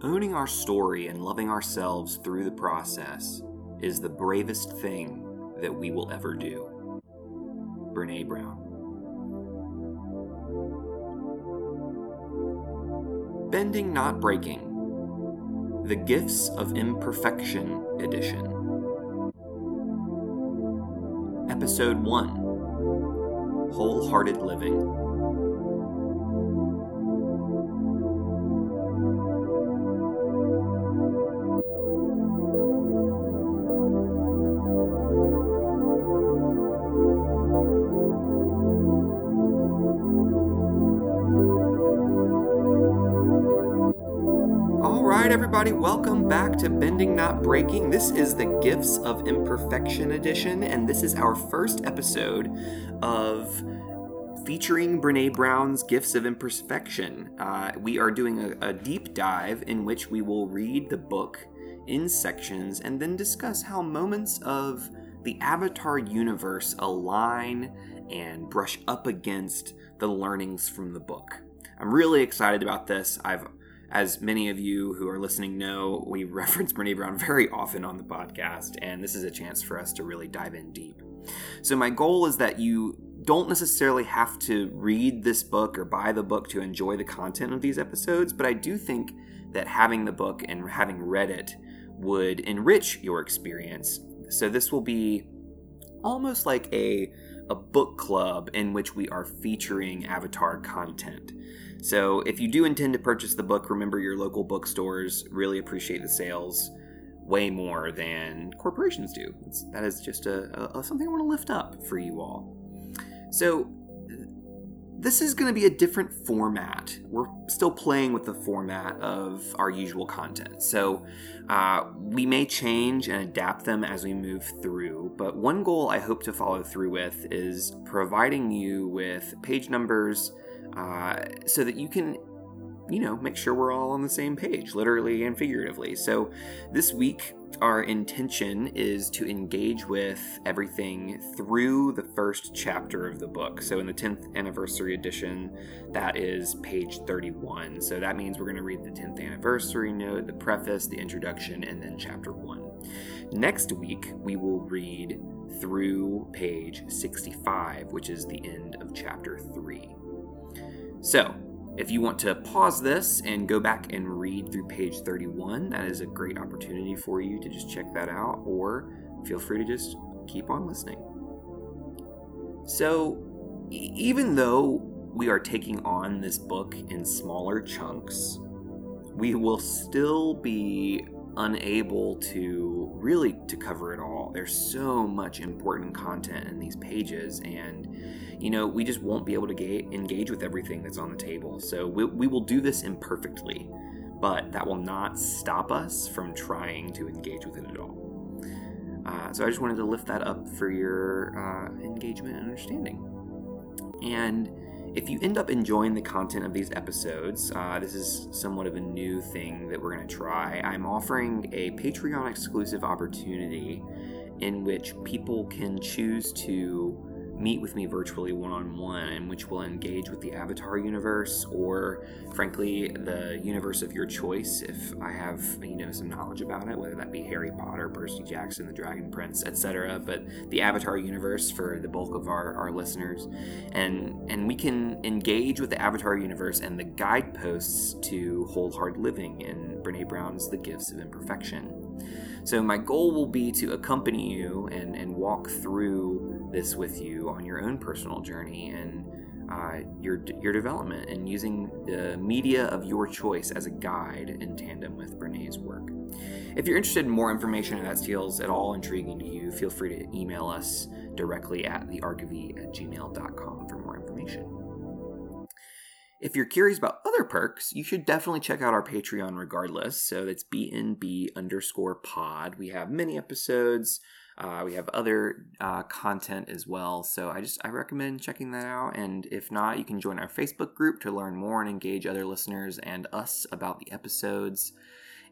Owning our story and loving ourselves through the process is the bravest thing that we will ever do. Brene Brown. Bending Not Breaking The Gifts of Imperfection Edition. Episode 1 Wholehearted Living. Everybody. Welcome back to Bending Not Breaking. This is the Gifts of Imperfection edition, and this is our first episode of featuring Brene Brown's Gifts of Imperfection. Uh, we are doing a, a deep dive in which we will read the book in sections and then discuss how moments of the Avatar universe align and brush up against the learnings from the book. I'm really excited about this. I've as many of you who are listening know, we reference Brene Brown very often on the podcast, and this is a chance for us to really dive in deep. So, my goal is that you don't necessarily have to read this book or buy the book to enjoy the content of these episodes, but I do think that having the book and having read it would enrich your experience. So, this will be almost like a, a book club in which we are featuring Avatar content. So if you do intend to purchase the book, remember your local bookstores really appreciate the sales way more than corporations do. That is just a, a, something I want to lift up for you all. So this is going to be a different format. We're still playing with the format of our usual content. So uh, we may change and adapt them as we move through. But one goal I hope to follow through with is providing you with page numbers uh, so that you can you know, make sure we're all on the same page, literally and figuratively. So, this week, our intention is to engage with everything through the first chapter of the book. So, in the 10th anniversary edition, that is page 31. So, that means we're going to read the 10th anniversary note, the preface, the introduction, and then chapter 1. Next week, we will read through page 65, which is the end of chapter 3. So, if you want to pause this and go back and read through page 31, that is a great opportunity for you to just check that out, or feel free to just keep on listening. So, even though we are taking on this book in smaller chunks, we will still be unable to really to cover it all. There's so much important content in these pages and you know, we just won't be able to ga- engage with everything that's on the table. So we, we will do this imperfectly, but that will not stop us from trying to engage with it at all. Uh, so I just wanted to lift that up for your uh, engagement and understanding. And if you end up enjoying the content of these episodes, uh, this is somewhat of a new thing that we're going to try. I'm offering a Patreon exclusive opportunity in which people can choose to meet with me virtually one on one, which we'll engage with the Avatar universe or, frankly, the universe of your choice. If I have you know some knowledge about it, whether that be Harry Potter, Percy Jackson, the Dragon Prince, etc., but the Avatar universe for the bulk of our, our listeners, and and we can engage with the Avatar universe and the guideposts to wholehearted living in Brene Brown's The Gifts of Imperfection. So my goal will be to accompany you and, and walk through this with you on your own personal journey and uh, your your development and using the media of your choice as a guide in tandem with Brene's work. If you're interested in more information and that feels at all intriguing to you, feel free to email us directly at thearchive at gmail.com for more information. If you're curious about other perks, you should definitely check out our Patreon regardless. So that's BNB underscore pod. We have many episodes uh, we have other uh, content as well. So I just I recommend checking that out. And if not, you can join our Facebook group to learn more and engage other listeners and us about the episodes.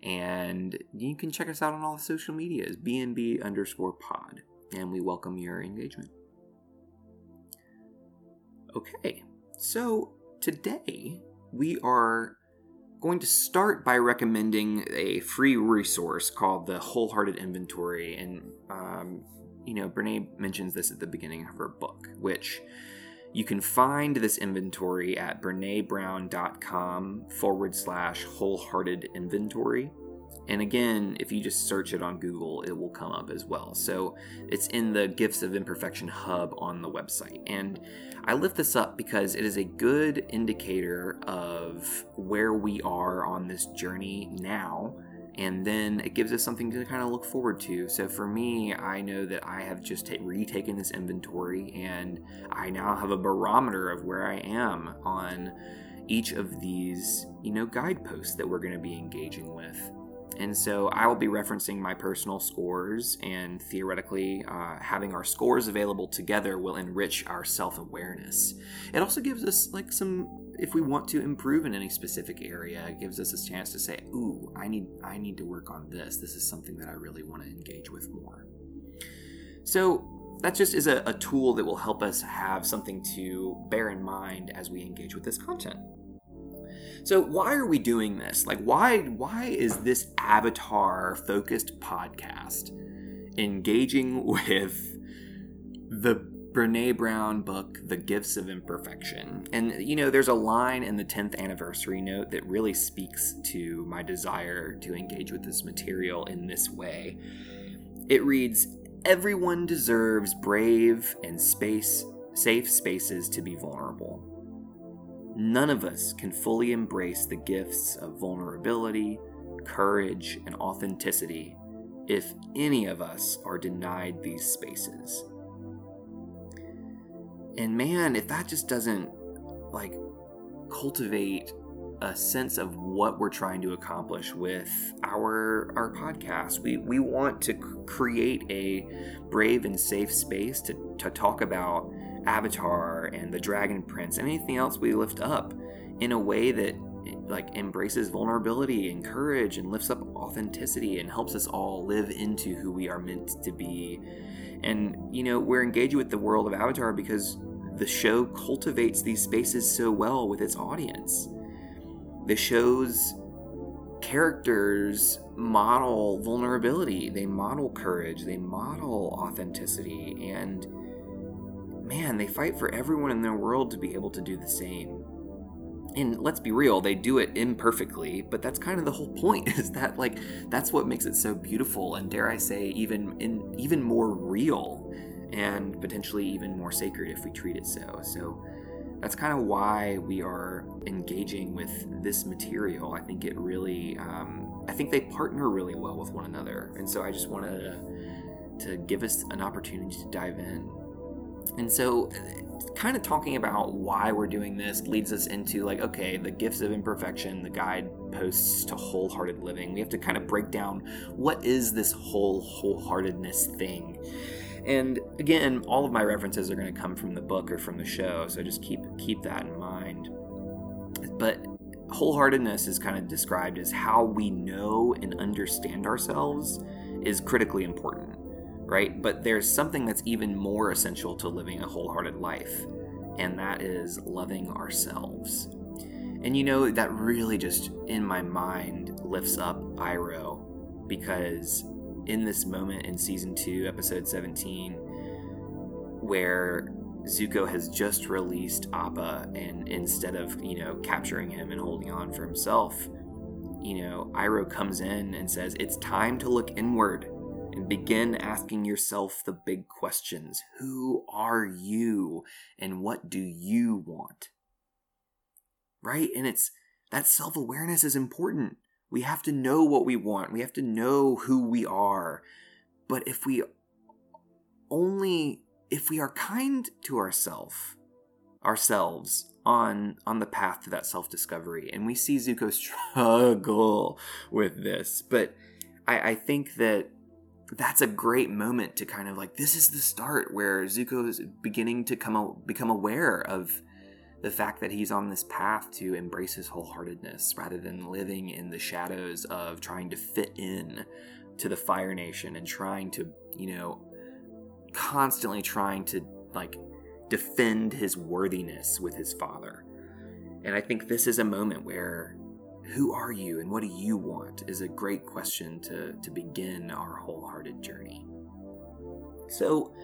And you can check us out on all the social medias, BNB underscore pod. And we welcome your engagement. Okay, so today we are going to start by recommending a free resource called the Wholehearted Inventory. And, um, you know, Brene mentions this at the beginning of her book, which you can find this inventory at brenebrown.com forward slash wholehearted inventory. And again, if you just search it on Google, it will come up as well. So it's in the Gifts of Imperfection hub on the website. And I lift this up because it is a good indicator of where we are on this journey now. And then it gives us something to kind of look forward to. So for me, I know that I have just t- retaken this inventory and I now have a barometer of where I am on each of these, you know, guideposts that we're going to be engaging with. And so I will be referencing my personal scores, and theoretically, uh, having our scores available together will enrich our self awareness. It also gives us, like, some, if we want to improve in any specific area, it gives us a chance to say, ooh, I need, I need to work on this. This is something that I really want to engage with more. So that just is a, a tool that will help us have something to bear in mind as we engage with this content. So why are we doing this? Like why why is this avatar focused podcast engaging with the Brene Brown book, The Gifts of Imperfection. And, you know, there's a line in the 10th anniversary note that really speaks to my desire to engage with this material in this way. It reads Everyone deserves brave and space, safe spaces to be vulnerable. None of us can fully embrace the gifts of vulnerability, courage, and authenticity if any of us are denied these spaces. And man, if that just doesn't like cultivate a sense of what we're trying to accomplish with our our podcast. We we want to create a brave and safe space to, to talk about Avatar and the Dragon Prince, and anything else we lift up in a way that like embraces vulnerability and courage and lifts up authenticity and helps us all live into who we are meant to be. And you know, we're engaging with the world of Avatar because the show cultivates these spaces so well with its audience. The show's characters model vulnerability, they model courage, they model authenticity, and man, they fight for everyone in their world to be able to do the same. And let's be real, they do it imperfectly, but that's kind of the whole point is that like that's what makes it so beautiful and dare I say even in even more real and potentially even more sacred if we treat it so. So that's kind of why we are engaging with this material. I think it really, um, I think they partner really well with one another, and so I just wanted to, to give us an opportunity to dive in. And so, kind of talking about why we're doing this leads us into like, okay, the gifts of imperfection, the guideposts to wholehearted living. We have to kind of break down what is this whole wholeheartedness thing. And again, all of my references are going to come from the book or from the show, so just keep keep that in mind. But wholeheartedness is kind of described as how we know and understand ourselves is critically important right? But there's something that's even more essential to living a wholehearted life, and that is loving ourselves. And you know, that really just in my mind lifts up Iroh because in this moment in season 2, episode 17, where Zuko has just released Appa, and instead of, you know, capturing him and holding on for himself, you know, Iroh comes in and says, It's time to look inward and begin asking yourself the big questions Who are you and what do you want? Right? And it's that self awareness is important. We have to know what we want, we have to know who we are. But if we only if we are kind to ourselves ourselves on on the path to that self-discovery and we see zuko struggle with this but I, I think that that's a great moment to kind of like this is the start where Zuko is beginning to come become aware of the fact that he's on this path to embrace his wholeheartedness rather than living in the shadows of trying to fit in to the Fire Nation and trying to, you know, constantly trying to like defend his worthiness with his father. And I think this is a moment where who are you and what do you want is a great question to, to begin our wholehearted journey. So,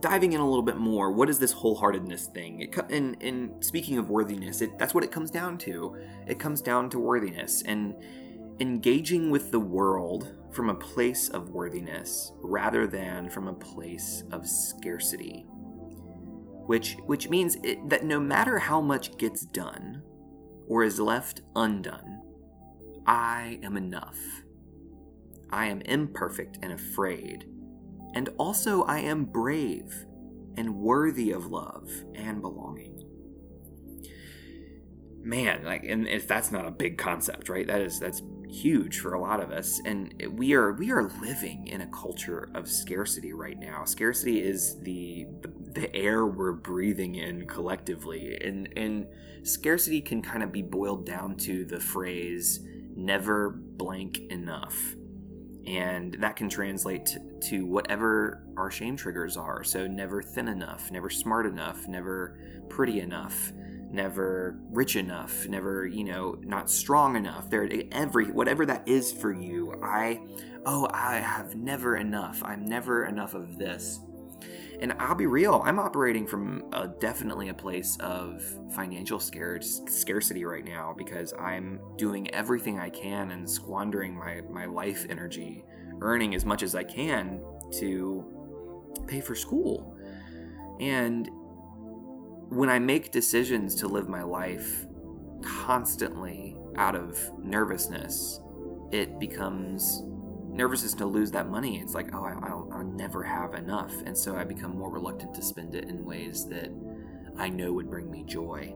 diving in a little bit more, what is this wholeheartedness thing? It, and, and speaking of worthiness, it, that's what it comes down to. It comes down to worthiness and engaging with the world from a place of worthiness rather than from a place of scarcity. Which, which means it, that no matter how much gets done or is left undone, I am enough. I am imperfect and afraid, and also I am brave and worthy of love and belonging. Man, like, and if that's not a big concept, right? That is that's huge for a lot of us, and we are we are living in a culture of scarcity right now. Scarcity is the the air we're breathing in collectively, and and scarcity can kind of be boiled down to the phrase "never blank enough." and that can translate to, to, whatever our shame triggers are. So, never thin enough, never smart enough, never pretty enough, never rich enough, never, you know, not strong enough. There, every, whatever that is for you, I, oh, I have never enough. I'm never enough of this. And I'll be real, I'm operating from a, definitely a place of financial scarcity right now because I'm doing everything I can and squandering my, my life energy, earning as much as I can to pay for school. And when I make decisions to live my life constantly out of nervousness, it becomes nervousness to lose that money. It's like, oh, I, will I'll never have enough. And so I become more reluctant to spend it in ways that I know would bring me joy.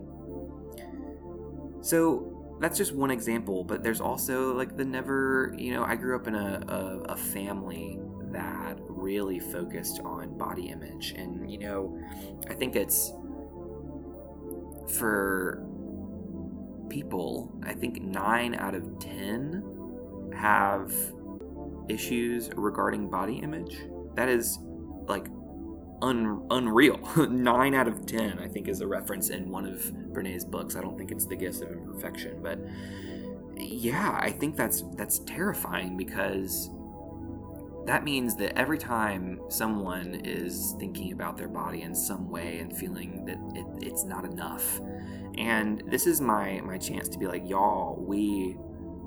So that's just one example, but there's also like the never, you know, I grew up in a, a, a family that really focused on body image. And, you know, I think it's for people, I think nine out of 10 have issues regarding body image. That is like un- unreal. Nine out of ten, I think, is a reference in one of Brene's books. I don't think it's the Gifts of Imperfection, but yeah, I think that's that's terrifying because that means that every time someone is thinking about their body in some way and feeling that it, it's not enough, and this is my my chance to be like, y'all, we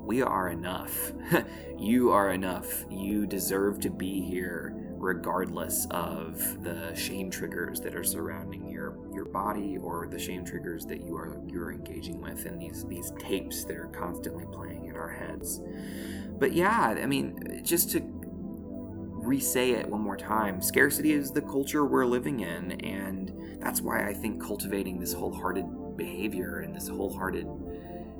we are enough. you are enough. You deserve to be here regardless of the shame triggers that are surrounding your your body or the shame triggers that you are you're engaging with and these these tapes that are constantly playing in our heads. But yeah, I mean, just to re-say it one more time, scarcity is the culture we're living in and that's why I think cultivating this wholehearted behavior and this wholehearted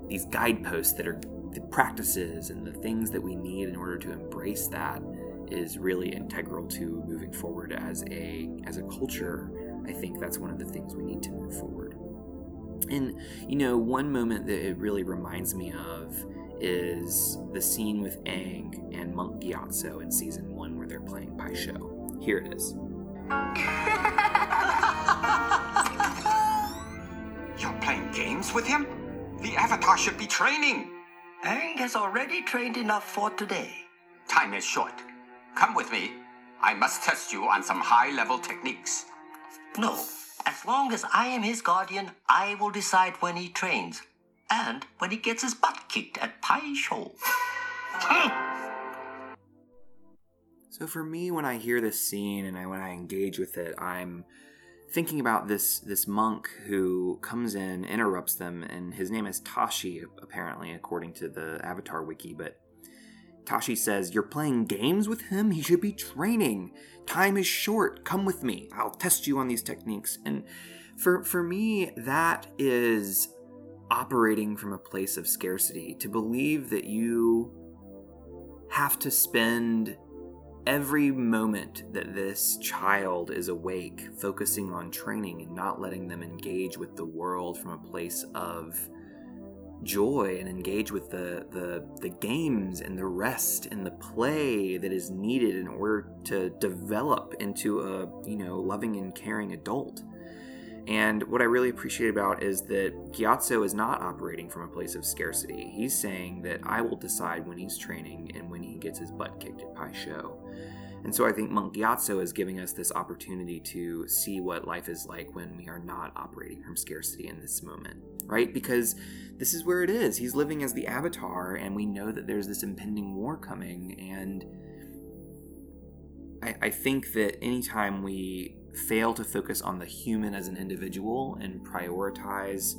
these guideposts that are the practices and the things that we need in order to embrace that is really integral to moving forward as a as a culture. I think that's one of the things we need to move forward. And you know, one moment that it really reminds me of is the scene with Aang and Monk Gyatso in season one where they're playing Pai Sho. Here it is. You're playing games with him? The Avatar should be training. Aang has already trained enough for today. Time is short. Come with me. I must test you on some high level techniques. No. As long as I am his guardian, I will decide when he trains. And when he gets his butt kicked at Pai Sho. so for me, when I hear this scene and I, when I engage with it, I'm thinking about this this monk who comes in, interrupts them, and his name is Tashi, apparently, according to the Avatar wiki. But Tashi says, You're playing games with him? He should be training. Time is short. Come with me. I'll test you on these techniques. And for for me, that is operating from a place of scarcity. To believe that you have to spend every moment that this child is awake, focusing on training and not letting them engage with the world from a place of joy and engage with the, the, the games and the rest and the play that is needed in order to develop into a you know loving and caring adult And what I really appreciate about is that Gyatso is not operating from a place of scarcity. He's saying that I will decide when he's training and when he gets his butt kicked at Pai Sho. And so I think Monk Gyatso is giving us this opportunity to see what life is like when we are not operating from scarcity in this moment, right? Because this is where it is. He's living as the avatar, and we know that there's this impending war coming. And I, I think that anytime we fail to focus on the human as an individual and prioritize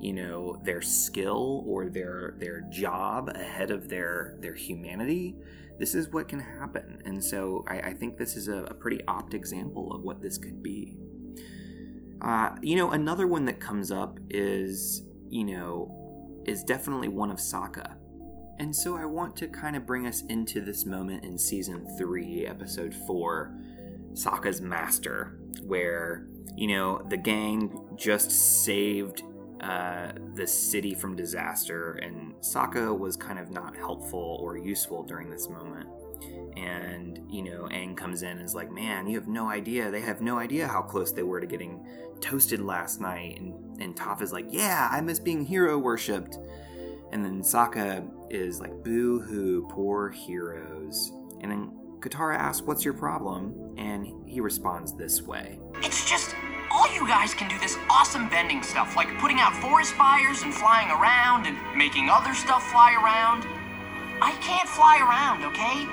you know their skill or their their job ahead of their their humanity this is what can happen. And so i, I think this is a, a, pretty opt example of what this could be. Uh, you know another one that comes up is you know is definitely one of Sokka, and so i want to kind of bring us into this moment in season 3 episode 4 Sokka's master, where, you know, the gang just saved uh, the city from disaster, and Sokka was kind of not helpful or useful during this moment. And, you know, Aang comes in and is like, man, you have no idea. They have no idea how close they were to getting toasted last night. And, and Toph is like, yeah, I miss being hero worshipped. And then Sokka is like, boo hoo, poor heroes. And then Katara asks, What's your problem? And he responds this way It's just all you guys can do this awesome bending stuff, like putting out forest fires and flying around and making other stuff fly around. I can't fly around, okay?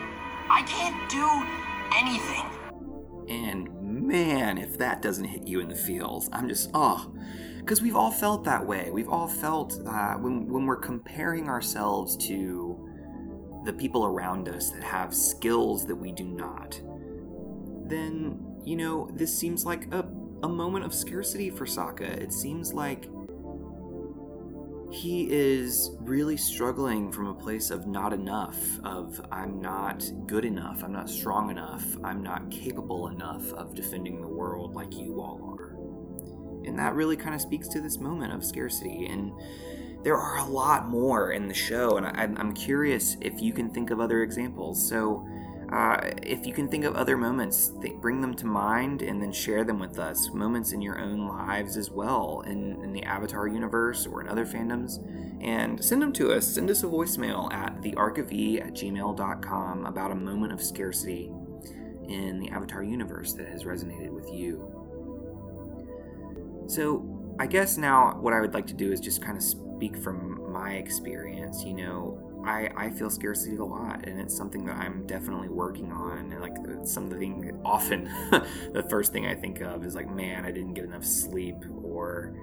I can't do anything. And man, if that doesn't hit you in the feels, I'm just, oh, because we've all felt that way. We've all felt uh, when, when we're comparing ourselves to the people around us that have skills that we do not, then, you know, this seems like a, a moment of scarcity for Sokka. It seems like he is really struggling from a place of not enough, of I'm not good enough, I'm not strong enough, I'm not capable enough of defending the world like you all are. And that really kind of speaks to this moment of scarcity. And there are a lot more in the show, and I, am curious if you can think of other examples. So, uh, if you can think of other moments, th- bring them to mind and then share them with us. Moments in your own lives as well, in, in the Avatar universe or in other fandoms. And send them to us. Send us a voicemail at thearchofe at gmail.com about a moment of scarcity in the Avatar universe that has resonated with you. So, I guess now what I would like to do is just kind of speak from my experience, you know, I, I feel scarcity a lot, and it's something that I'm definitely working on. And like something often, the first thing I think of is like, man, I didn't get enough sleep. Or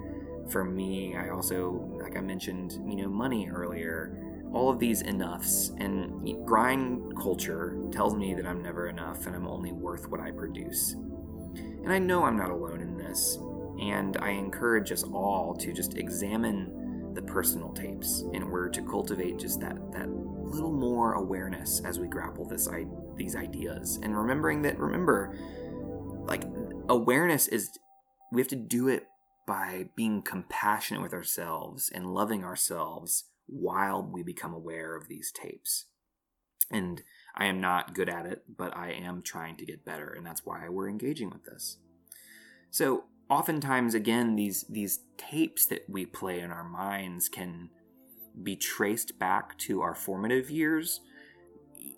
for me, I also, like I mentioned, you know, money earlier. All of these enoughs and grind culture tells me that I'm never enough and I'm only worth what I produce. And I know I'm not alone in this. And I encourage us all to just examine the personal tapes in order to cultivate just that that little more awareness as we grapple this I, these ideas and remembering that remember like awareness is we have to do it by being compassionate with ourselves and loving ourselves while we become aware of these tapes and I am not good at it, but I am trying to get better, and that's why we're engaging with this. So, oftentimes again these these tapes that we play in our minds can be traced back to our formative years.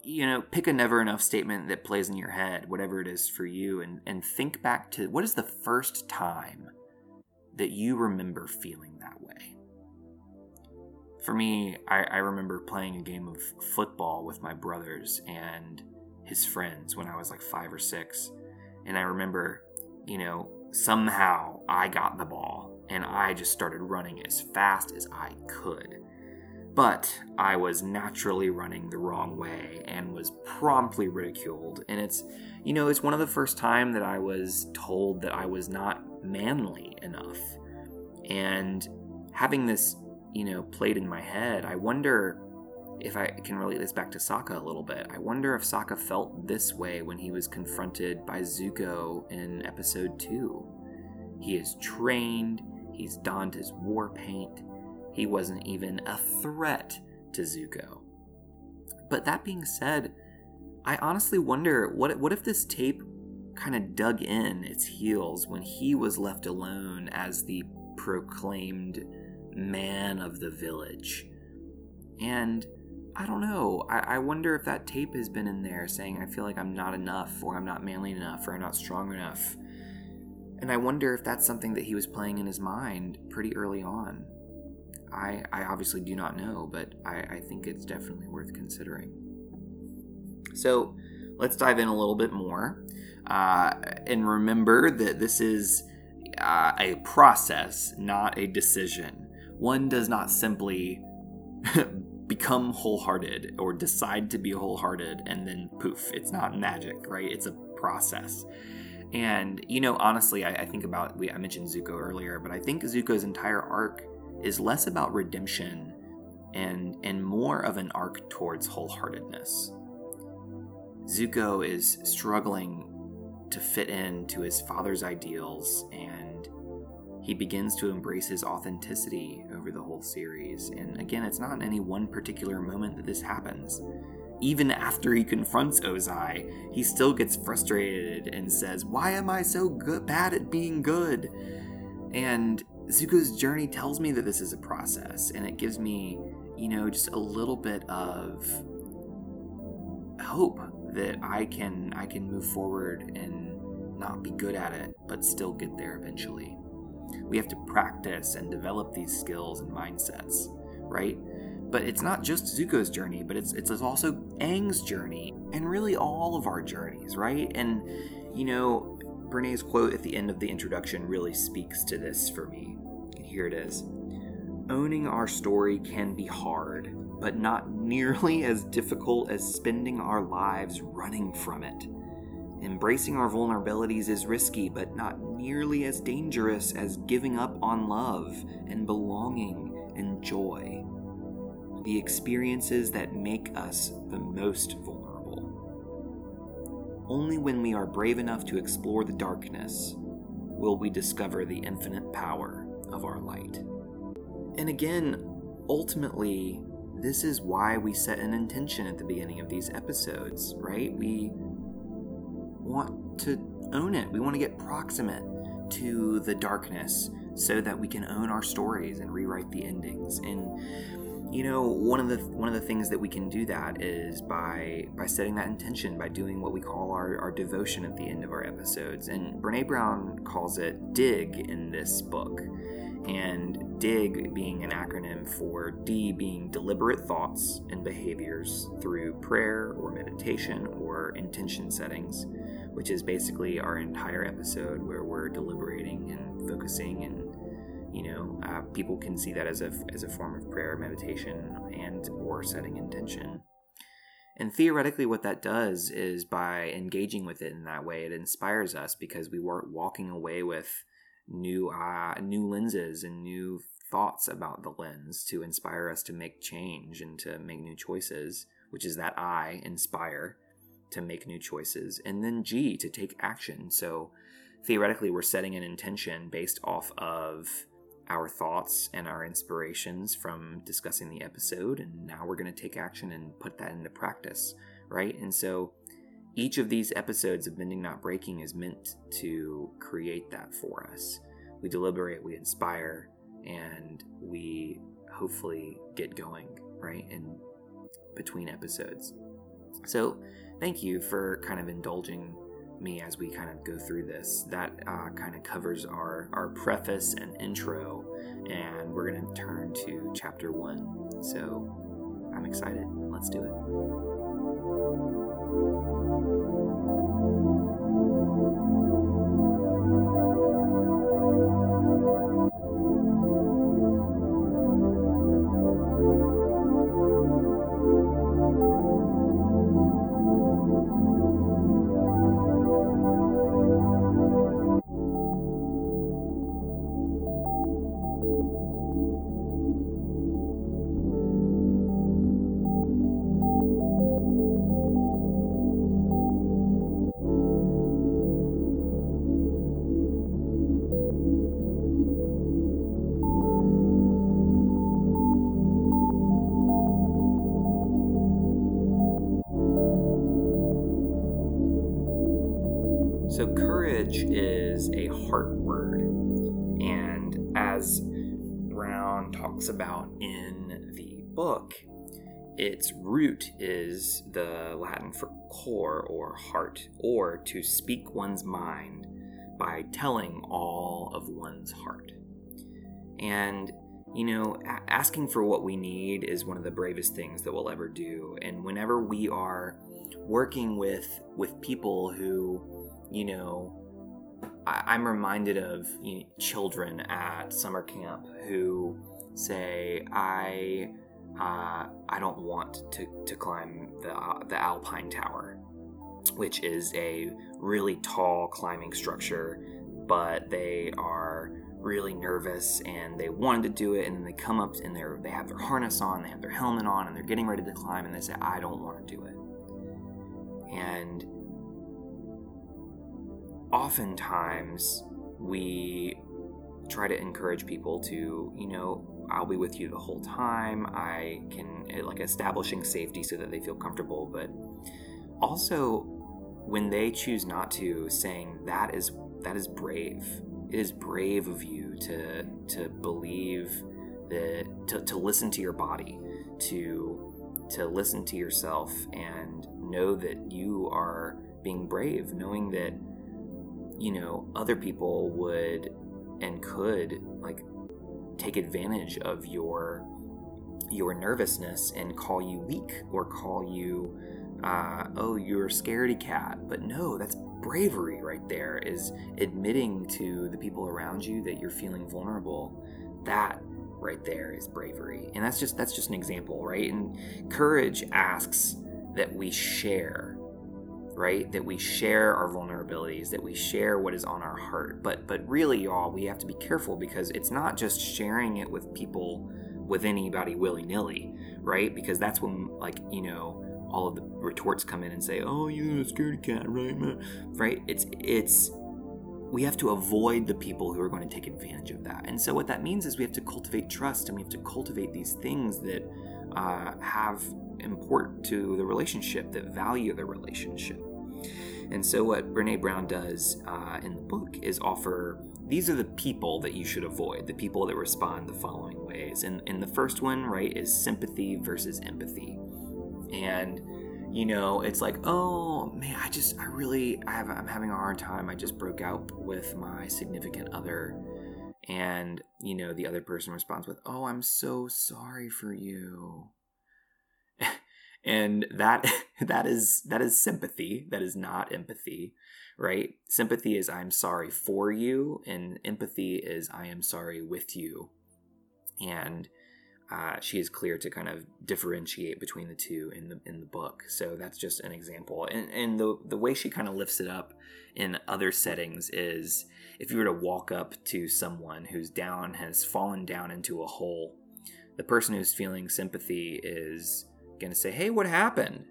You know pick a never enough statement that plays in your head whatever it is for you and and think back to what is the first time that you remember feeling that way? For me I, I remember playing a game of football with my brothers and his friends when i was like five or six and i remember you know somehow I got the ball and I just started running as fast as I could. But I was naturally running the wrong way and was promptly ridiculed. And it's, you know, it's one of the first time that I was told that I was not manly enough. And having this, you know, played in my head, I wonder if I can relate this back to Sokka a little bit, I wonder if Sokka felt this way when he was confronted by Zuko in episode 2. He is trained, he's donned his war paint, he wasn't even a threat to Zuko. But that being said, I honestly wonder what what if this tape kind of dug in its heels when he was left alone as the proclaimed man of the village. And I don't know. I, I, wonder if that tape has been in there saying, I feel like I'm not enough, or I'm not manly enough, or I'm not strong enough. And I wonder if that's something that he was playing in his mind pretty early on. I, I obviously do not know, but I, I think it's definitely worth considering. So let's dive in a little bit more. Uh, and remember that this is uh, a process, not a decision. One does not simply become wholehearted or decide to be wholehearted and then poof, it's not magic, right? It's a process. And you know, honestly, I, I think about we I mentioned Zuko earlier, but I think Zuko's entire arc is less about redemption and and more of an arc towards wholeheartedness. Zuko is struggling to fit in to his father's ideals and he begins to embrace his authenticity the whole series. And again, it's not in any one particular moment that this happens. Even after he confronts Ozai, he still gets frustrated and says, Why am I so good, bad at being good? And Zuko's journey tells me that this is a process, and it gives me, you know, just a little bit of hope that I can I can move forward and not be good at it, but still get there eventually. We have to practice and develop these skills and mindsets, right? But it's not just Zuko's journey, but it's it's also Aang's journey, and really all of our journeys, right? And you know, Brene's quote at the end of the introduction really speaks to this for me. Here it is. Owning our story can be hard, but not nearly as difficult as spending our lives running from it. Embracing our vulnerabilities is risky, but not nearly as dangerous as giving up on love and belonging and joy. The experiences that make us the most vulnerable. Only when we are brave enough to explore the darkness will we discover the infinite power of our light. And again, ultimately, this is why we set an intention at the beginning of these episodes, right? We want to own it. We want to get proximate to the darkness so that we can own our stories and rewrite the endings. And you know, one of the one of the things that we can do that is by by setting that intention, by doing what we call our, our devotion at the end of our episodes. And Brene Brown calls it dig in this book. And DIG being an acronym for D being deliberate thoughts and behaviors through prayer or meditation or intention settings which is basically our entire episode where we're deliberating and focusing and you know uh, people can see that as a as a form of prayer meditation and or setting intention. And theoretically what that does is by engaging with it in that way it inspires us because we weren't walking away with new uh, new lenses and new thoughts about the lens to inspire us to make change and to make new choices which is that i inspire to make new choices, and then G to take action. So theoretically, we're setting an intention based off of our thoughts and our inspirations from discussing the episode, and now we're going to take action and put that into practice, right? And so each of these episodes of Bending Not Breaking is meant to create that for us. We deliberate, we inspire, and we hopefully get going, right? In between episodes. So thank you for kind of indulging me as we kind of go through this. That uh, kind of covers our, our preface and intro, and we're going to turn to chapter one. So I'm excited. Let's do it. Book, its root is the Latin for core or heart, or to speak one's mind by telling all of one's heart. And, you know, asking for what we need is one of the bravest things that we'll ever do. And whenever we are working with with people who, you know, I, am reminded of you know, children at summer camp who say, "I, uh, I don't want to, to climb the uh, the Alpine Tower, which is a really tall climbing structure, but they are really nervous and they wanted to do it and then they come up and they're they have their harness on, they have their helmet on and they're getting ready to climb and they say I don't want to do it. And oftentimes we try to encourage people to, you know, I'll be with you the whole time. I can eh, like establishing safety so that they feel comfortable, but also when they choose not to saying that is that is brave it is brave of you to to believe that to, to listen to your body to to listen to yourself and know that you are being brave knowing that you know other people would and could like take advantage of your your nervousness and call you weak or call you uh, oh you're a scaredy cat. But no that's bravery right there is admitting to the people around you that you're feeling vulnerable. That right there is bravery. And that's just that's just an example right? And courage asks that we share right that we share our vulnerabilities that we share what is on our heart but but really y'all we have to be careful because it's not just sharing it with people with anybody willy-nilly right because that's when like you know all of the retorts come in and say, "Oh, you're a scaredy cat, right?" Right? It's it's we have to avoid the people who are going to take advantage of that. And so what that means is we have to cultivate trust and we have to cultivate these things that uh, have import to the relationship, that value the relationship. And so what Brene Brown does uh, in the book is offer these are the people that you should avoid, the people that respond the following ways. And, and the first one, right, is sympathy versus empathy. And you know it's like oh man i just i really i have i'm having a hard time. I just broke out with my significant other. And you know the other person responds with oh i'm so sorry for you and that that is that is sympathy that is not empathy right sympathy is i'm sorry for you and empathy is i am sorry with you and uh, she is clear to kind of differentiate between the two in the in the book. So that's just an example. And and the the way she kind of lifts it up in other settings is if you were to walk up to someone who's down has fallen down into a hole, the person who's feeling sympathy is going to say, "Hey, what happened?"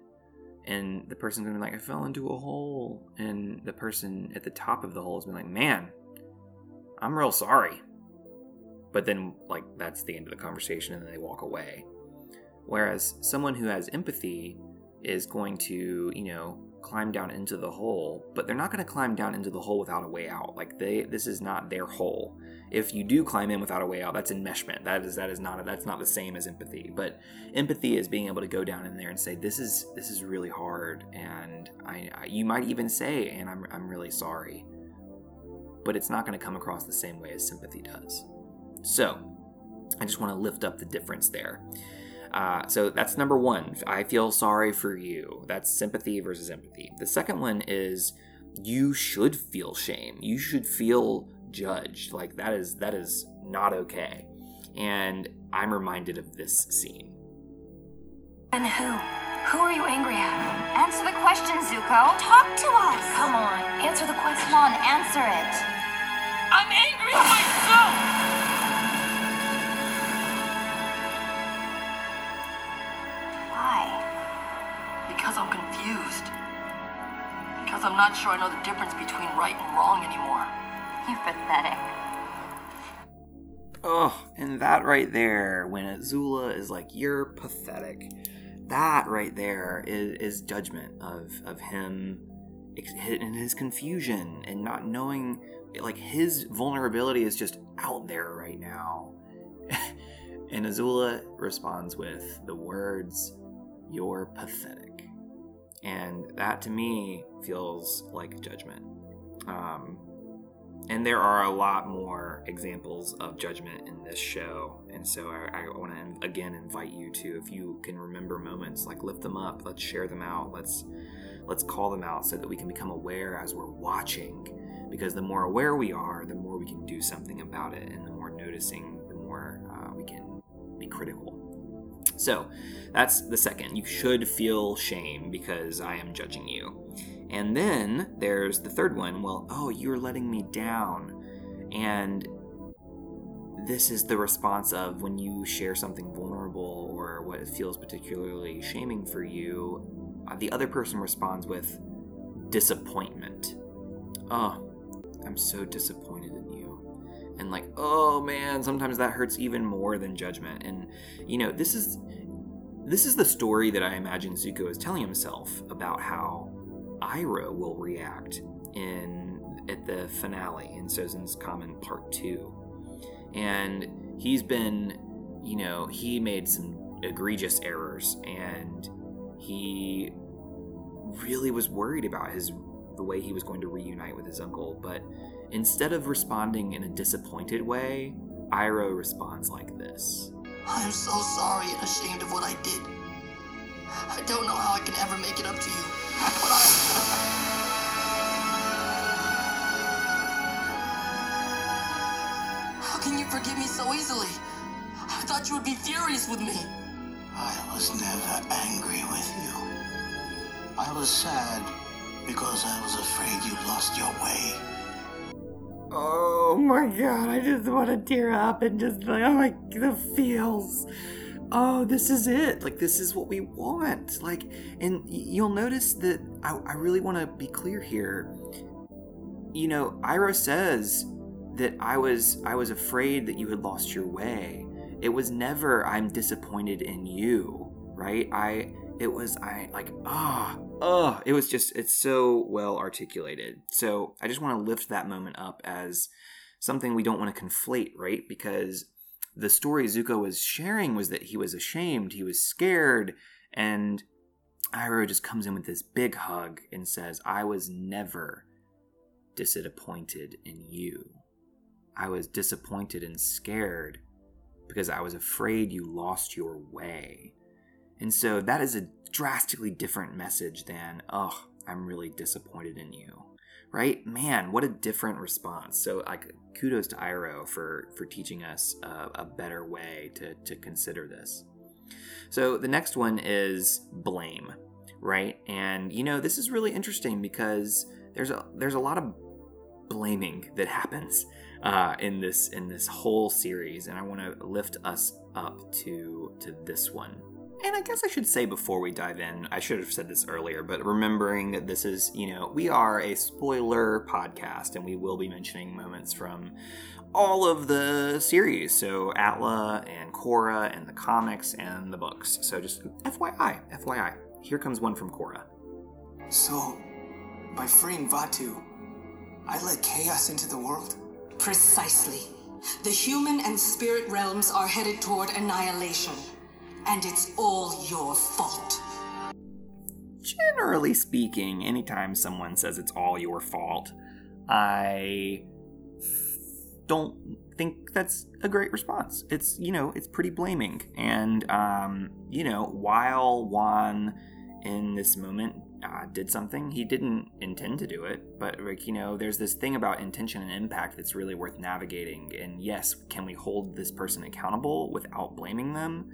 And the person's to be like, "I fell into a hole." And the person at the top of the hole is going to be like, "Man, I'm real sorry." but then like that's the end of the conversation and then they walk away whereas someone who has empathy is going to you know climb down into the hole but they're not going to climb down into the hole without a way out. Like they this is not their hole. If you do climb in without a way out that's enmeshment. That is that is not that's not the same as empathy. But empathy is being able to go down in there and say this is this is really hard and i, I you might even say and i'm, I'm really sorry. But it's not going to come across the same way as sympathy does. So, I just want to lift up the difference there. Uh, so that's number one. I feel sorry for you. That's sympathy versus empathy. The second one is you should feel shame. You should feel judged. Like that is that is not okay. And I'm reminded of this scene. And who? Who are you angry at? Answer the question, Zuko. Talk to us. Come on, answer the question. Come on, answer it. I'm angry at myself. Because I'm not sure I know the difference between right and wrong anymore. You're pathetic. Oh, and that right there, when Azula is like, "You're pathetic," that right there is, is judgment of of him in his confusion and not knowing like his vulnerability is just out there right now and azula responds with the words you're pathetic and that to me feels like judgment. Um, and there are a lot more examples of judgment in this show. And so i, I want to again invite you to if you can remember moments like lift them up. Let's share them out. Let's let's call them out so that we can become aware as we're watching. Because the more aware we are the more we can do something about it. And the more noticing the more uh, we can be critical so that's the second you should feel shame because i am judging you and then there's the third one well, oh, you're letting me down. And this is the response of when you share something vulnerable or what feels particularly shaming for you, uh, the other person responds with disappointment. Oh, I'm so disappointed in you. And like, oh man, sometimes that hurts even more than judgment. And you know, this is this is the story that I imagine Zuko is telling himself about how Iroh will react in at the finale in Sozin's Comet Part 2. And he's been, you know, he made some egregious errors and he really was worried about his the way he was going to reunite with his uncle, but instead of responding in a disappointed way, Iroh responds like this. I'm so sorry and ashamed of what I did. I don't know how I can ever make it up to you. But I... How can you forgive me so easily? I thought you would be furious with me. I was never angry with you. I was sad because I was afraid you lost your way. Oh my god, I just want to tear up and just like, oh my, the feels oh, this is it. Like, this is what we want. Like, and you'll notice that I, I really want to be clear here. You know, Iroh says that I was I was afraid that you had lost your way. It was never I'm disappointed in you, right? I it was I like ah oh, oh it was just it's so well articulated. So I just want to lift that moment up as something we don't want to conflate, right? Because the story Zuko was sharing was that he was ashamed, he was scared, and Iroh just comes in with this big hug and says, I was never disappointed in you. I was disappointed and scared because I was afraid you lost your way. And so that is a drastically different message than, oh, I'm really disappointed in you right? Man, what a different response. So, like, kudos to Iroh for for teaching us a, a better way to to consider this. So the next one is blame, right? And you know, this is really interesting because there's a there's a lot of blaming that happens uh, in this in this whole series, and I want to lift us up to to this one. And I guess I should say before we dive in, I should have said this earlier, but remembering that this is, you know, we are a spoiler podcast and we will be mentioning moments from all of the series. So Atla and Korra and the comics and the books. So just FYI, FYI. Here comes one from Korra. So, by freeing Vaatu, I let chaos into the world? Precisely. The human and spirit realms are headed toward annihilation and it's all your fault. Generally speaking, anytime someone says it's all your fault, I don't think that's a great response. It's, you know, it's pretty blaming. And, um, you know, while Wan in this moment uh, did something, he didn't intend to do it. But, like, you know, there's this thing about intention and impact that's really worth navigating. And yes, can we hold this person accountable without blaming them?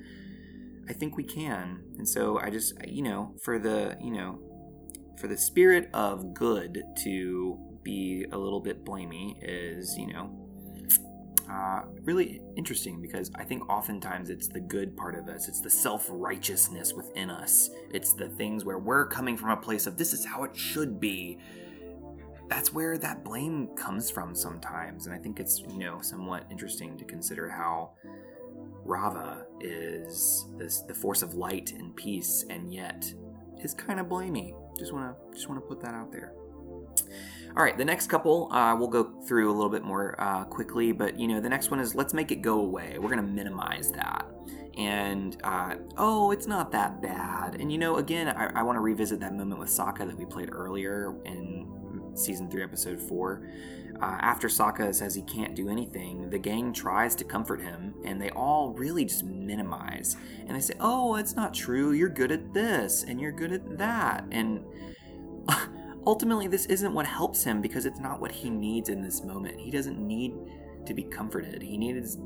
I think we can. And so I just, you know, for the, you know, for the spirit of good to be a little bit blamey is, you know, uh, really interesting because I think oftentimes it's the good part of us. It's the self righteousness within us. It's the things where we're coming from a place of this is how it should be. That's where that blame comes from sometimes. And I think it's, you know, somewhat interesting to consider how Raava is this the force of light and peace, and yet is kind of blamey. Just wanna just wanna put that out there. All right, the next couple uh, we'll go through a little bit more uh, quickly, but you know, the next one is let's make it go away. We're gonna minimize that, and uh, oh, it's not that bad. And you know, again, I, I want to revisit that moment with Sokka that we played earlier in season three, episode four. Uh, after Sokka says he can't do anything, the gang tries to comfort him, and they all really just minimize. And they say, "Oh, it's not true. You're good at this, and you're good at that." And ultimately, this isn't what helps him because it's not what he needs in this moment. He doesn't need to be comforted. He needs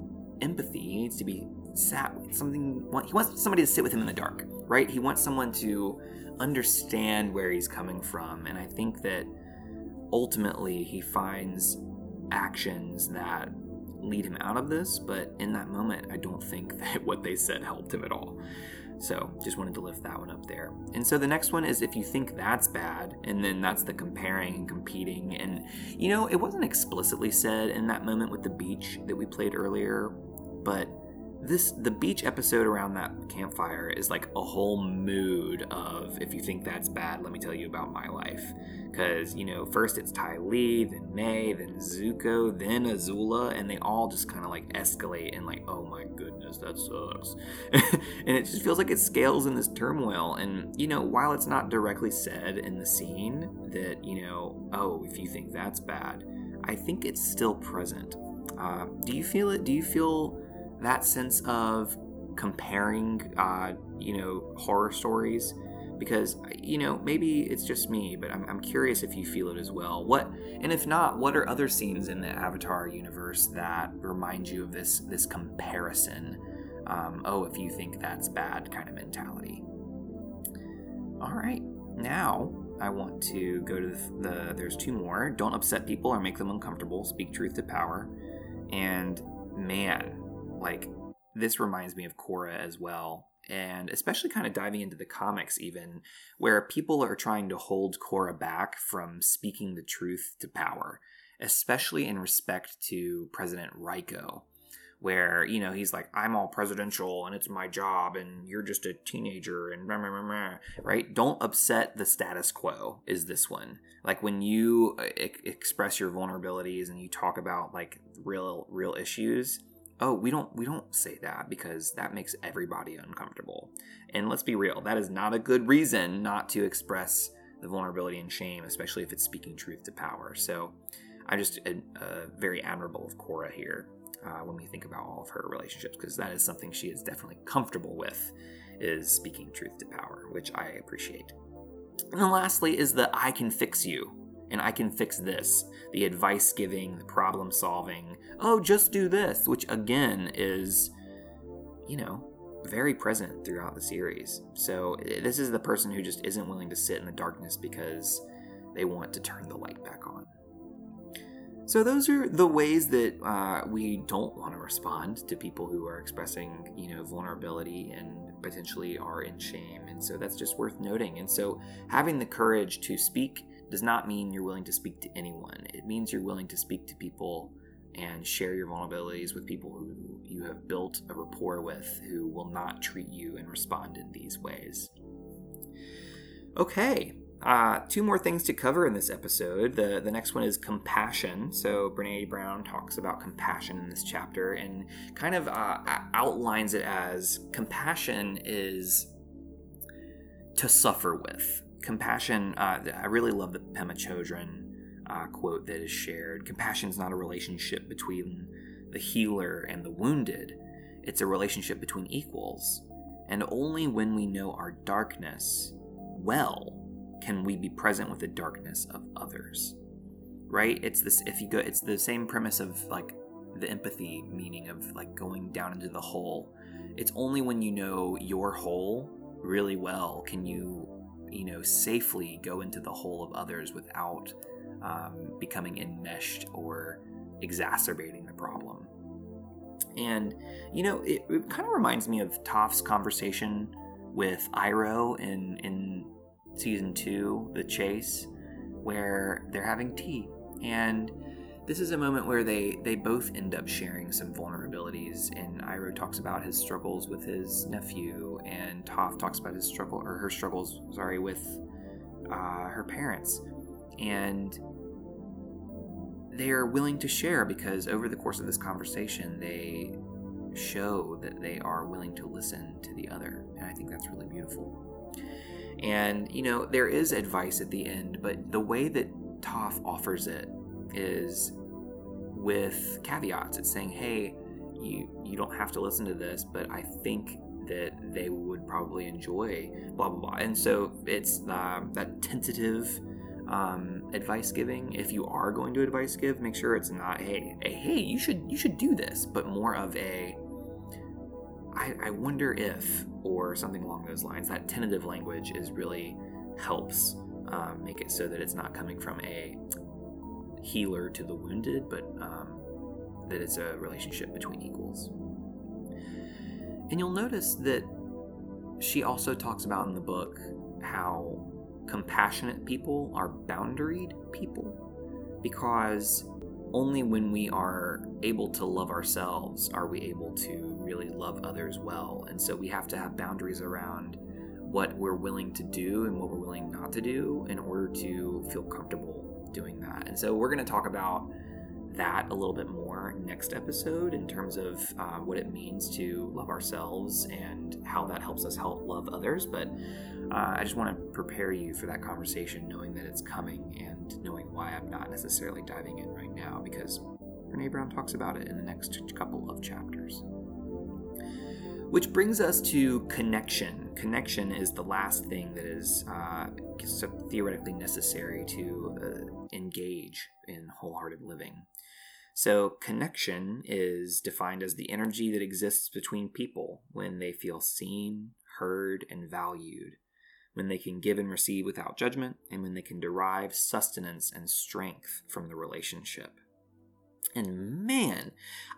empathy. He needs to be sat something. He wants somebody to sit with him in the dark, right? He wants someone to understand where he's coming from, and I think that ultimately he finds actions that lead him out of this. But in that moment, I don't think that what they said helped him at all. So just wanted to lift that one up there. And so the next one is if you think that's bad, and then that's the comparing and competing. And you know, it wasn't explicitly said in that moment with the beach that we played earlier, but this the beach episode around that campfire is like a whole mood of if you think that's bad let me tell you about my life. Because you know first it's Ty Lee then Mai then Zuko then Azula and they all just kind of like escalate and like oh my goodness that sucks. And it just feels like it scales in this turmoil. And you know while it's not directly said in the scene that you know oh if you think that's bad I think it's still present. Uh, do you feel it? Do you feel that sense of comparing, uh, you know, horror stories. Because, you know, maybe it's just me, but I'm, I'm curious if you feel it as well. What, and if not, what are other scenes in the Avatar universe that remind you of this this comparison? Um, oh, if you think that's bad kind of mentality. All right, now I want to go to the, the, there's two more. Don't upset people or make them uncomfortable. Speak truth to power. And man, like this reminds me of Korra as well. And especially kind of diving into the comics, even where people are trying to hold Korra back from speaking the truth to power, especially in respect to President Raiko, where, you know, he's like, I'm all presidential and it's my job and you're just a teenager and blah, blah, blah, right? Don't upset the status quo, is this one. Like when you uh, express your vulnerabilities and you talk about like real, real issues, oh we don't we don't say that because that makes everybody uncomfortable. And let's be real that is not a good reason not to express the vulnerability and shame especially if it's speaking truth to power. So i just uh, very admirable of Korra here uh, when we think about all of her relationships because that is something she is definitely comfortable with is speaking truth to power which i appreciate. And then lastly is the i can fix you and I can fix this. The advice giving, the problem solving. Oh, just do this, which again is, you know, very present throughout the series. So this is the person who just isn't willing to sit in the darkness because they want to turn the light back on. So those are the ways that uh, we don't want to respond to people who are expressing, you know, vulnerability and potentially are in shame. And so that's just worth noting. And so having the courage to speak does not mean you're willing to speak to anyone. It means you're willing to speak to people and share your vulnerabilities with people who you have built a rapport with who will not treat you and respond in these ways. Okay, uh, two more things to cover in this episode. The, the next one is compassion. So, Brene Brown talks about compassion in this chapter and kind of uh, outlines it as compassion is to suffer with compassion, uh, I really love the Pema Chodron uh, quote that is shared. Compassion is not a relationship between the healer and the wounded, it's a relationship between equals. And only when we know our darkness well can we be present with the darkness of others. Right? It's this, if you go, it's the same premise of like the empathy meaning of like going down into the hole. It's only when you know your hole really well can you you know, safely go into the hole of others without um, becoming enmeshed or exacerbating the problem. And, you know, it, it kind of reminds me of Toph's conversation with Iroh in, in season two, The Chase, where they're having tea. And this is a moment where they they both end up sharing some vulnerabilities and Iroh talks about his struggles with his nephew and Toph talks about his struggle or her struggles sorry with uh, her parents and they are willing to share because over the course of this conversation, they show that they are willing to listen to the other. And I think that's really beautiful. And, you know, there is advice at the end, but the way that Toph offers it is with caveats. It's saying, hey, you, you don't have to listen to this, but I think that they would probably enjoy blah blah blah. And so it's uh, that tentative um, advice giving. If you are going to advice give make sure it's not hey, hey you should you should do this but more of a I, I wonder if or something along those lines. That tentative language is really helps um, make it so that it's not coming from a healer to the wounded but um, that it's a relationship between equals and you'll notice that she also talks about in the book how compassionate people are boundaried people because only when we are able to love ourselves are we able to really love others well. And so we have to have boundaries around what we're willing to do and what we're willing not to do in order to feel comfortable doing that. And so we're going to talk about that a little bit more next episode in terms of uh, what it means to love ourselves and how that helps us help love others. But uh, I just want to prepare you for that conversation, knowing that it's coming and knowing why I'm not necessarily diving in right now because Brene Brown talks about it in the next couple of chapters. Which brings us to connection. Connection is the last thing that is uh, theoretically necessary to uh, engage in wholehearted living. So, connection is defined as the energy that exists between people when they feel seen, heard, and valued, when they can give and receive without judgment, and when they can derive sustenance and strength from the relationship. And man,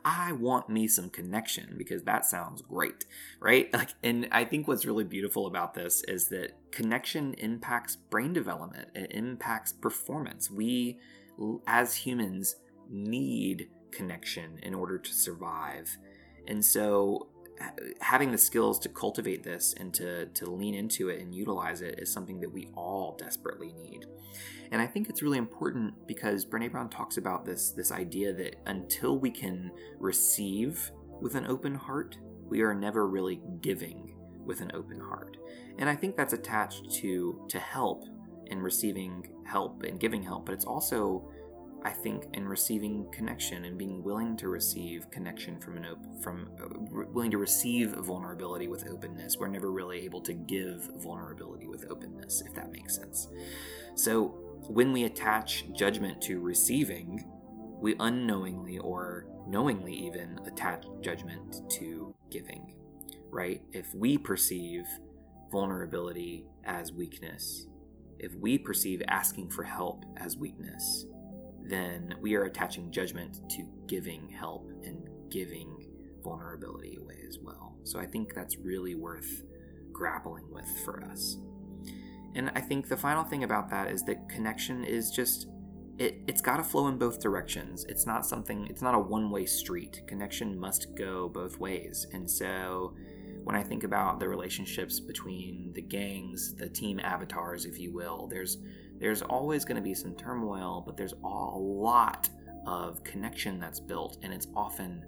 I want me some connection because that sounds great, right? Like and I think what's really beautiful about this is that connection impacts brain development, it impacts performance. We as humans need connection in order to survive. And so having the skills to cultivate this and to, to lean into it and utilize it is something that we all desperately need. And I think it's really important because Brene Brown talks about this this idea that until we can receive with an open heart, we are never really giving with an open heart. And I think that's attached to to help and receiving help and giving help, but it's also I think in receiving connection and being willing to receive connection from an op- from uh, willing to receive vulnerability with openness. We're never really able to give vulnerability with openness, if that makes sense. So when we attach judgment to receiving, we unknowingly or knowingly even attach judgment to giving. Right? If we perceive vulnerability as weakness, if we perceive asking for help as weakness, then we are attaching judgment to giving help and giving vulnerability away as well. So I think that's really worth grappling with for us. And I think the final thing about that is that connection is just it, it's got to flow in both directions. It's not something, it's not a one way street. Connection must go both ways. And so when I think about the relationships between the gangs, the team avatars, if you will, there's there's always going to be some turmoil, but there's a lot of connection that's built, and it's often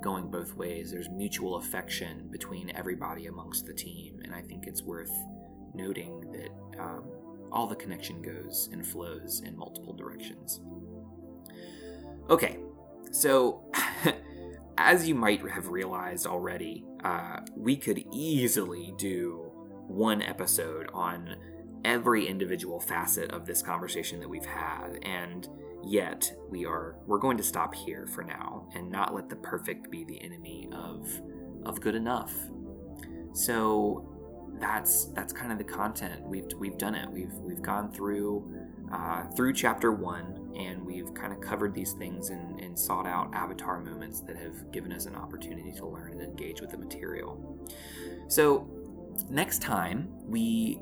going both ways. There's mutual affection between everybody amongst the team, and I think it's worth noting that um, all the connection goes and flows in multiple directions. Okay, so as you might have realized already, uh, we could easily do one episode on every individual facet of this conversation that we've had and yet we are we're going to stop here for now and not let the perfect be the enemy of of good enough. So that's that's kind of the content. We've we've done it. We've we've gone through uh, through chapter one and we've kind of covered these things and, and sought out avatar moments that have given us an opportunity to learn and engage with the material. So next time we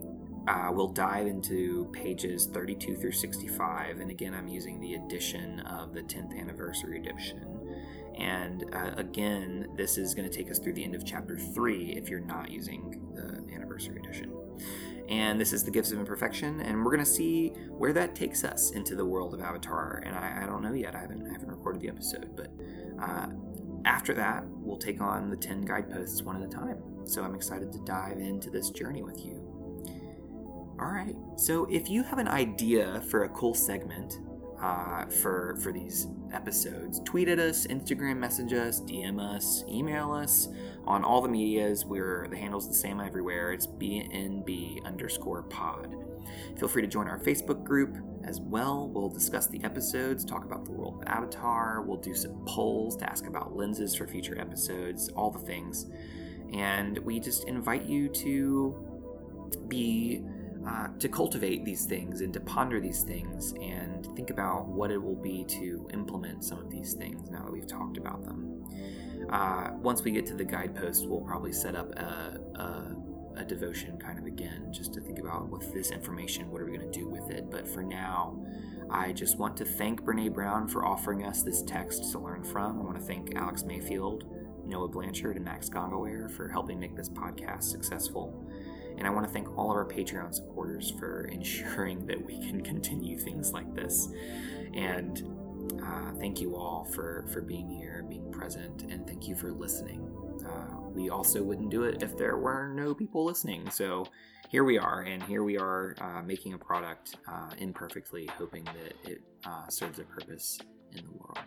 uh, we'll dive into pages 32 through 65. And again, I'm using the edition of the 10th anniversary edition. And uh, again, this is going to take us through the end of chapter 3 if you're not using the anniversary edition. And this is the Gifts of Imperfection, and we're gonna see where that takes us into the world of Avatar. And I, I don't know yet. I haven't I haven't recorded the episode, but uh, after that, we'll take on the ten guideposts one at a time. So I'm excited to dive into this journey with you. All right. So if you have an idea for a cool segment uh, for for these episodes, tweet at us, Instagram message us, DM us, email us on all the medias. We're the handle's the same everywhere. It's BNB underscore pod. Feel free to join our Facebook group as well. We'll discuss the episodes, talk about the world of Avatar. We'll do some polls to ask about lenses for future episodes, all the things. And we just invite you to be uh, to cultivate these things and to ponder these things and think about what it will be to implement some of these things now that we've talked about them. Uh, once we get to the guidepost, we'll probably set up a, a, a devotion kind of again, just to think about with this information, what are we going to do with it. But for now, I just want to thank Brene Brown for offering us this text to learn from. I want to thank Alex Mayfield, Noah Blanchard, and Max Gongaware for helping make this podcast successful. And I want to thank all of our Patreon supporters for ensuring that we can continue things like this. And uh, thank you all for, for being here, being present, and thank you for listening. Uh, we also wouldn't do it if there were no people listening. So here we are, and here we are uh, making a product uh, imperfectly, hoping that it uh, serves a purpose in the world.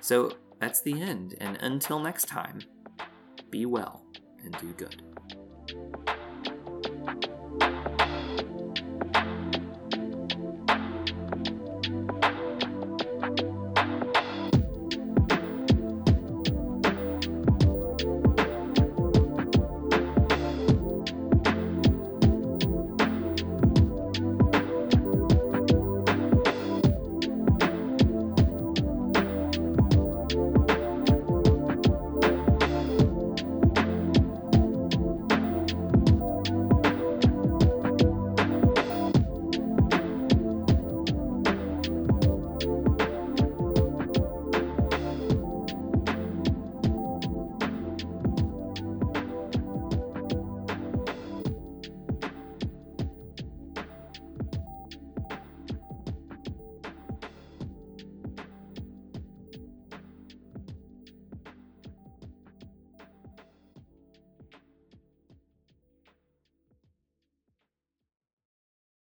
So that's the end, and until next time, be well and do good.